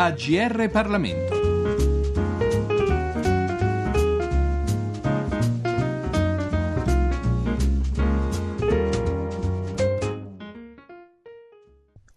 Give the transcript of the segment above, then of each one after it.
AGR Parlamento.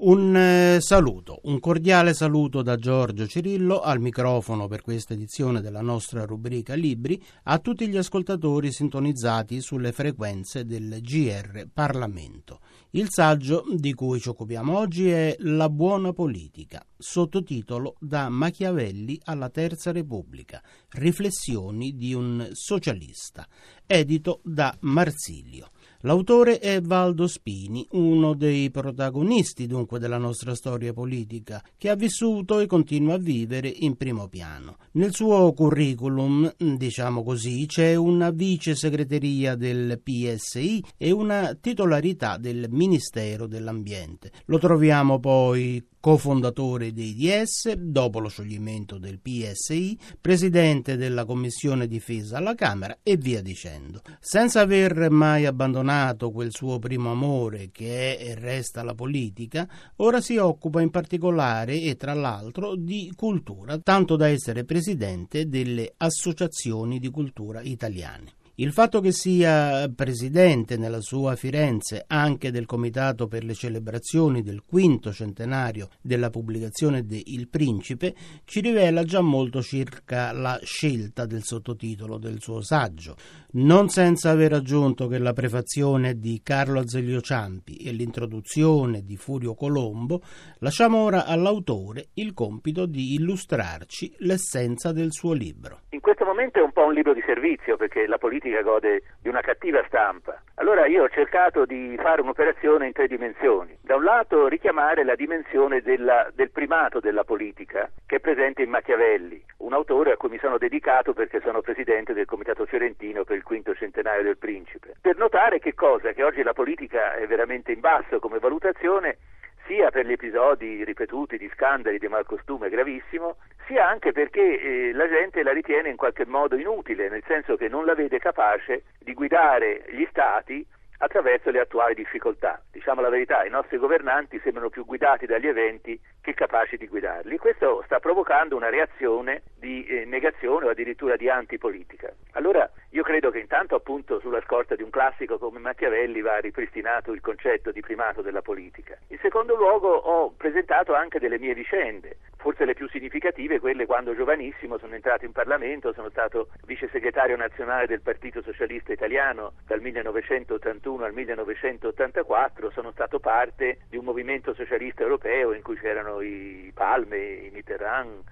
Un eh, saluto, un cordiale saluto da Giorgio Cirillo al microfono per questa edizione della nostra rubrica Libri a tutti gli ascoltatori sintonizzati sulle frequenze del GR Parlamento. Il saggio di cui ci occupiamo oggi è La buona politica, sottotitolo Da Machiavelli alla Terza Repubblica, riflessioni di un socialista, edito da Marsilio. L'autore è Valdo Spini, uno dei protagonisti dunque della nostra storia politica, che ha vissuto e continua a vivere in primo piano. Nel suo curriculum, diciamo così, c'è una vice segreteria del PSI e una titolarità del Ministero dell'Ambiente. Lo troviamo poi cofondatore dei DS, dopo lo scioglimento del PSI, presidente della Commissione Difesa alla Camera e via dicendo. Senza aver mai abbandonato quel suo primo amore che è e resta la politica, ora si occupa in particolare e tra l'altro di cultura, tanto da essere presidente delle associazioni di cultura italiane. Il fatto che sia presidente nella sua Firenze anche del Comitato per le celebrazioni del quinto centenario della pubblicazione de Il Principe ci rivela già molto circa la scelta del sottotitolo del suo saggio, non senza aver aggiunto che la prefazione di Carlo Azeglio Ciampi e l'introduzione di Furio Colombo lasciamo ora all'autore il compito di illustrarci l'essenza del suo libro. In questo momento è un po' un libro di servizio perché la politica politica gode di una cattiva stampa. Allora io ho cercato di fare un'operazione in tre dimensioni. Da un lato richiamare la dimensione della, del primato della politica che è presente in Machiavelli, un autore a cui mi sono dedicato perché sono presidente del Comitato Fiorentino per il quinto centenario del Principe. Per notare che cosa? Che oggi la politica è veramente in basso come valutazione sia per gli episodi ripetuti di scandali di malcostume gravissimo, sia anche perché eh, la gente la ritiene in qualche modo inutile, nel senso che non la vede capace di guidare gli stati attraverso le attuali difficoltà. Diciamo la verità, i nostri governanti sembrano più guidati dagli eventi che capaci di guidarli. Questo sta provocando una reazione di eh, negazione o addirittura di antipolitica. Allora io credo che intanto appunto sulla scorta di un classico come Machiavelli va ripristinato il concetto di primato della politica. In secondo luogo ho presentato anche delle mie vicende, forse le più significative quelle quando giovanissimo sono entrato in Parlamento, sono stato vice segretario nazionale del Partito Socialista Italiano dal 1981 al 1984, sono stato parte di un movimento socialista europeo in cui c'erano i Palme, i Mitterrand,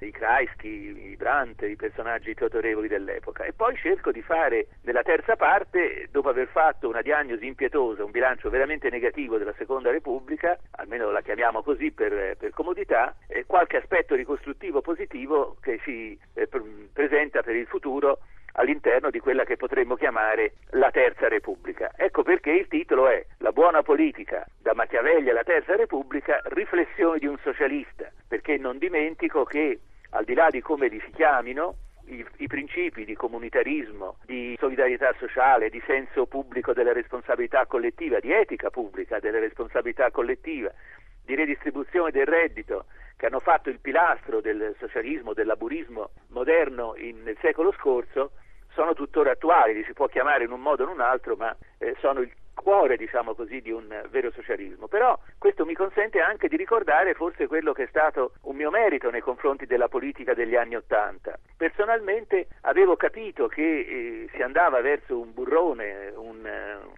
i Kreisky, i Brandt, i personaggi più autorevoli dell'epoca. E poi cerco di fare nella terza parte, dopo aver fatto una diagnosi impietosa, un bilancio veramente negativo della Seconda Repubblica, almeno la chiamiamo così per, per comodità, eh, qualche aspetto ricostruttivo positivo che si eh, presenta per il futuro all'interno di quella che potremmo chiamare la Terza Repubblica. Ecco perché il titolo è La buona politica da Machiavelli alla Terza Repubblica, riflessioni di un socialista, perché non dimentico che al di là di come li si chiamino, i, i, principi di comunitarismo, di solidarietà sociale, di senso pubblico della responsabilità collettiva, di etica pubblica della responsabilità collettiva, di redistribuzione del reddito, che hanno fatto il pilastro del socialismo, del laburismo moderno in, nel secolo scorso, sono tuttora attuali, li si può chiamare in un modo o in un altro, ma eh, sono il cuore, diciamo così, di un vero socialismo. Però questo mi consente anche di ricordare forse quello che è stato un mio merito nei confronti della politica degli anni Ottanta. Personalmente avevo capito che eh, si andava verso un burrone, un,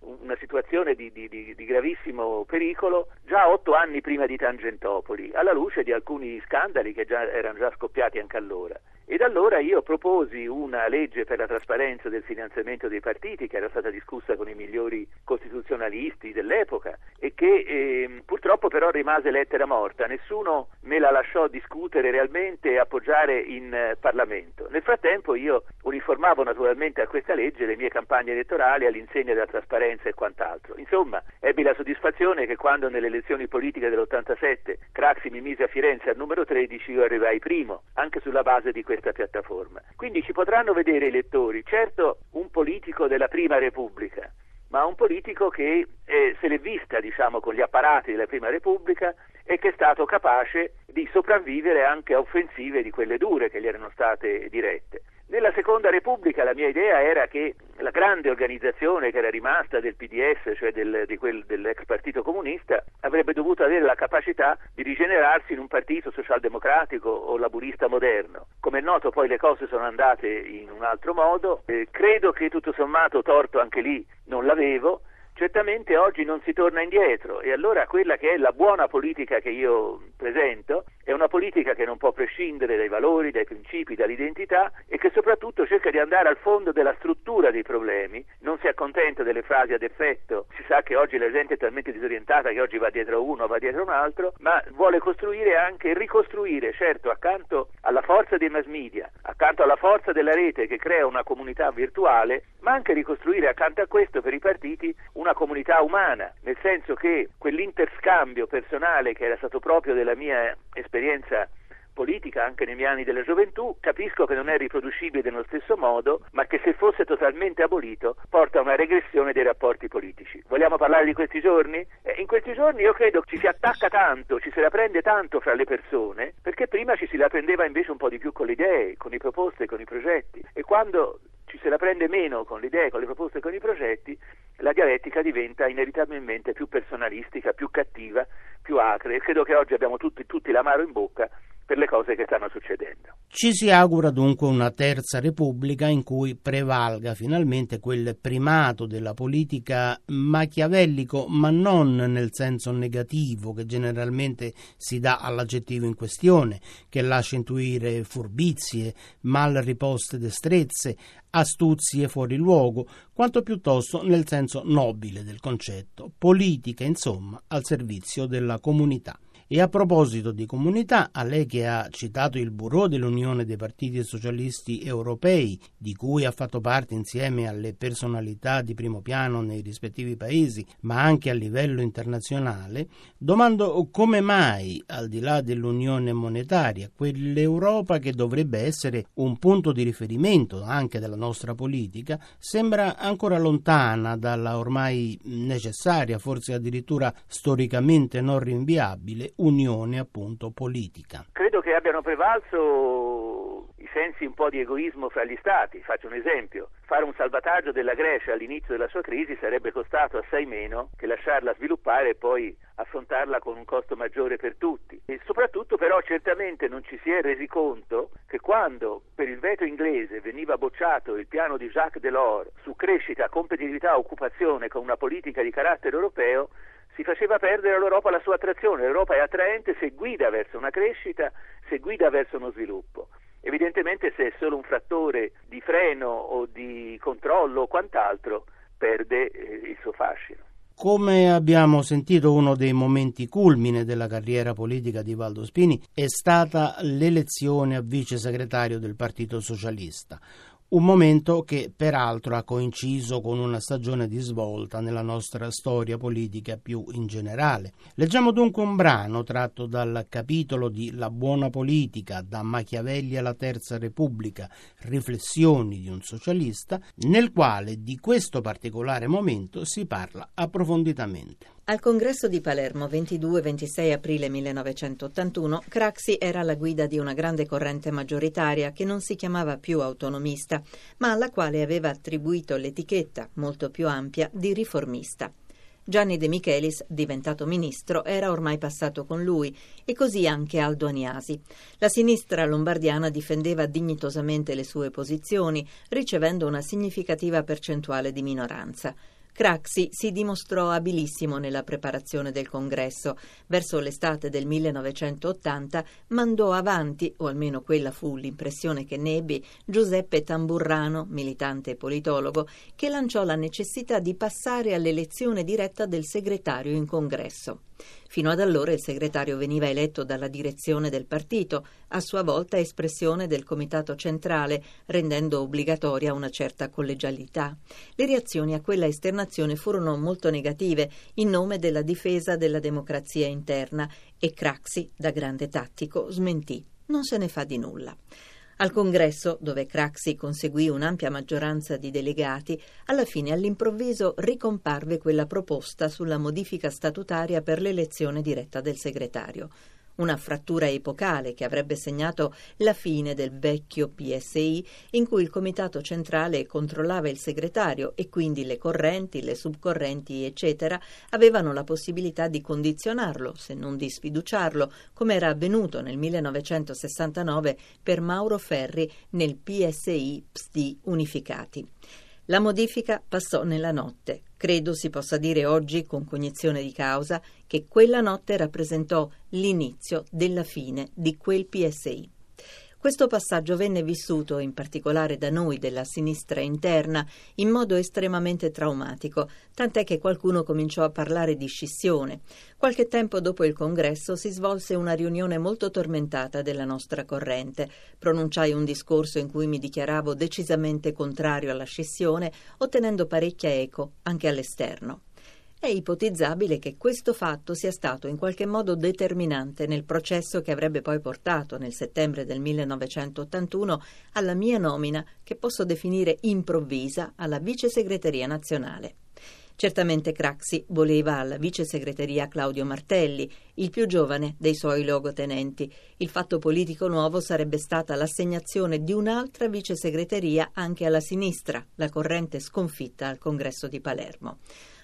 una situazione di, di, di, gravissimo pericolo già otto anni prima di Tangentopoli, alla luce di alcuni scandali che già, erano già scoppiati anche allora. Ed allora io proposi una legge per la trasparenza del finanziamento dei partiti che era stata discussa con i migliori costituzionalisti dell'epoca e che eh, purtroppo però rimase lettera morta, nessuno me la lasciò discutere realmente e appoggiare in eh, Parlamento. Nel frattempo io uniformavo naturalmente a questa legge le mie campagne elettorali all'insegna della trasparenza e quant'altro. Insomma, ebbi la soddisfazione che quando nelle elezioni politiche dell'87 Craxi mi mise a Firenze al numero 13 io arrivai primo, anche sulla base di questo questa piattaforma. Quindi ci potranno vedere i lettori, certo un politico della Prima Repubblica, ma un politico che eh, se l'è vista diciamo, con gli apparati della Prima Repubblica e che è stato capace di sopravvivere anche a offensive di quelle dure che gli erano state dirette. Nella Seconda Repubblica la mia idea era che la grande organizzazione che era rimasta del PDS, cioè del, quel, dell'ex partito comunista, avrebbe dovuto avere la capacità di rigenerarsi in un partito socialdemocratico o laburista moderno. Come è noto poi le cose sono andate in un altro modo, eh, credo che tutto sommato torto anche lì non l'avevo, certamente oggi non si torna indietro. E allora quella che è la buona politica che io presento è una politica che non può prescindere dai valori, dai principi, dall'identità e che soprattutto cerca di andare al fondo della struttura dei problemi, non si accontenta delle frasi ad effetto, si sa che oggi la gente è talmente disorientata che oggi va dietro uno, va dietro un altro, ma vuole costruire anche ricostruire, certo, accanto alla forza dei mass media, accanto alla forza della rete che crea una comunità virtuale, ma anche ricostruire accanto a questo per i partiti una comunità umana, nel senso che quell'interscambio personale che era stato proprio della mia esperienza politica anche nei miei anni della gioventù, capisco che non è riproducibile nello stesso modo, ma che se fosse totalmente abolito porta a una regressione dei rapporti politici. Vogliamo parlare di questi giorni? Eh, in questi giorni io credo ci si attacca tanto, ci se la prende tanto fra le persone, perché prima ci si la prendeva invece un po' di più con le idee, con le proposte, con i progetti. E quando ci se la prende meno con le idee, con le proposte, con i progetti, la dialettica diventa inevitabilmente più personalistica, più cattiva, più acre. E credo che oggi abbiamo tutti, tutti l'amaro in bocca per le cose che stanno succedendo. Ci si augura dunque una terza repubblica in cui prevalga finalmente quel primato della politica machiavellico, ma non nel senso negativo che generalmente si dà all'aggettivo in questione, che lascia intuire furbizie, mal riposte destrezze, astuzie fuori luogo, quanto piuttosto nel senso nobile del concetto, politica insomma al servizio della comunità. E a proposito di comunità, a lei che ha citato il Bureau dell'Unione dei Partiti Socialisti Europei, di cui ha fatto parte insieme alle personalità di primo piano nei rispettivi paesi, ma anche a livello internazionale, domando come mai, al di là dell'Unione monetaria, quell'Europa che dovrebbe essere un punto di riferimento anche della nostra politica, sembra ancora lontana dalla ormai necessaria, forse addirittura storicamente non rinviabile, unione appunto politica. Credo che abbiano prevalso i sensi un po' di egoismo fra gli stati. Faccio un esempio. Fare un salvataggio della Grecia all'inizio della sua crisi sarebbe costato assai meno che lasciarla sviluppare e poi affrontarla con un costo maggiore per tutti. E soprattutto però certamente non ci si è resi conto che quando per il veto inglese veniva bocciato il piano di Jacques Delors su crescita, competitività, occupazione con una politica di carattere europeo, si faceva perdere all'Europa la sua attrazione. L'Europa è attraente se guida verso una crescita, se guida verso uno sviluppo. Evidentemente se è solo un frattore di freno o di controllo o quant'altro, perde eh, il suo fascino. Come abbiamo sentito, uno dei momenti culmine della carriera politica di Valdo Spini è stata l'elezione a vice segretario del Partito Socialista un momento che peraltro ha coinciso con una stagione di svolta nella nostra storia politica più in generale. Leggiamo dunque un brano tratto dal capitolo di La buona politica, da Machiavelli alla Terza Repubblica, riflessioni di un socialista, nel quale di questo particolare momento si parla approfonditamente. Al congresso di Palermo 22-26 aprile 1981, Craxi era alla guida di una grande corrente maggioritaria che non si chiamava più autonomista, ma alla quale aveva attribuito l'etichetta, molto più ampia, di riformista. Gianni De Michelis, diventato ministro, era ormai passato con lui e così anche Aldo Aniasi. La sinistra lombardiana difendeva dignitosamente le sue posizioni, ricevendo una significativa percentuale di minoranza. Craxi si dimostrò abilissimo nella preparazione del congresso. Verso l'estate del 1980 mandò avanti, o almeno quella fu l'impressione che ne ebbi, Giuseppe Tamburrano, militante e politologo, che lanciò la necessità di passare all'elezione diretta del segretario in congresso. Fino ad allora il segretario veniva eletto dalla direzione del partito, a sua volta espressione del comitato centrale, rendendo obbligatoria una certa collegialità. Le reazioni a quella esternazione furono molto negative, in nome della difesa della democrazia interna, e Craxi, da grande tattico, smentì. Non se ne fa di nulla. Al congresso, dove Craxi conseguì un'ampia maggioranza di delegati, alla fine all'improvviso ricomparve quella proposta sulla modifica statutaria per l'elezione diretta del segretario una frattura epocale che avrebbe segnato la fine del vecchio PSI in cui il comitato centrale controllava il segretario e quindi le correnti, le subcorrenti, eccetera, avevano la possibilità di condizionarlo, se non di sfiduciarlo, come era avvenuto nel 1969 per Mauro Ferri nel PSI PSD unificati. La modifica passò nella notte. Credo si possa dire oggi, con cognizione di causa, che quella notte rappresentò l'inizio della fine di quel PSI. Questo passaggio venne vissuto, in particolare da noi della sinistra interna, in modo estremamente traumatico, tant'è che qualcuno cominciò a parlare di scissione. Qualche tempo dopo il congresso si svolse una riunione molto tormentata della nostra corrente. Pronunciai un discorso in cui mi dichiaravo decisamente contrario alla scissione, ottenendo parecchia eco anche all'esterno. È ipotizzabile che questo fatto sia stato in qualche modo determinante nel processo che avrebbe poi portato nel settembre del 1981 alla mia nomina, che posso definire improvvisa, alla vice segreteria nazionale. Certamente Craxi voleva alla vice segreteria Claudio Martelli, il più giovane dei suoi logotenenti. Il fatto politico nuovo sarebbe stata l'assegnazione di un'altra vice segreteria anche alla sinistra, la corrente sconfitta al congresso di Palermo.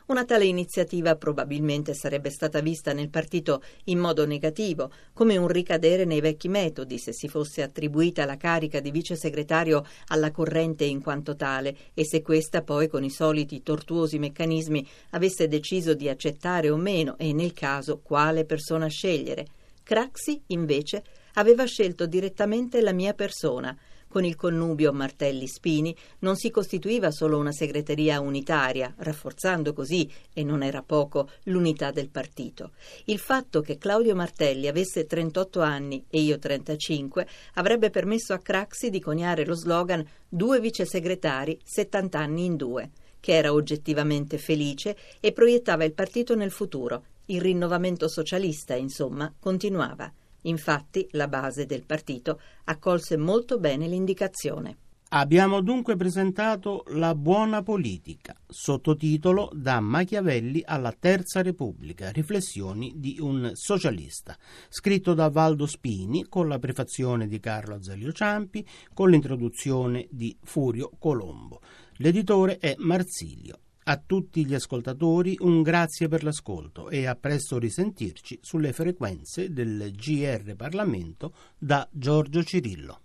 Una tale iniziativa probabilmente sarebbe stata vista nel partito in modo negativo, come un ricadere nei vecchi metodi se si fosse attribuita la carica di vice segretario alla corrente in quanto tale e se questa poi con i soliti tortuosi meccanismi avesse deciso di accettare o meno e nel caso quale persona scegliere. Craxi, invece, aveva scelto direttamente la mia persona, con il connubio Martelli-Spini non si costituiva solo una segreteria unitaria, rafforzando così, e non era poco, l'unità del partito. Il fatto che Claudio Martelli avesse 38 anni e io 35 avrebbe permesso a Craxi di coniare lo slogan due vice segretari, 70 anni in due, che era oggettivamente felice e proiettava il partito nel futuro. Il rinnovamento socialista, insomma, continuava. Infatti la base del partito accolse molto bene l'indicazione. Abbiamo dunque presentato La buona politica, sottotitolo Da Machiavelli alla Terza Repubblica, riflessioni di un socialista, scritto da Valdo Spini con la prefazione di Carlo Azeglio Ciampi, con l'introduzione di Furio Colombo. L'editore è Marsilio. A tutti gli ascoltatori un grazie per l'ascolto e a presto risentirci sulle frequenze del GR Parlamento da Giorgio Cirillo.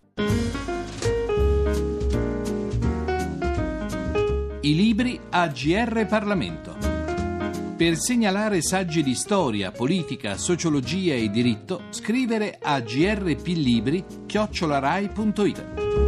I libri a GR Parlamento. Per segnalare saggi di storia, politica, sociologia e diritto, scrivere a grplibri chiocciolarai.it.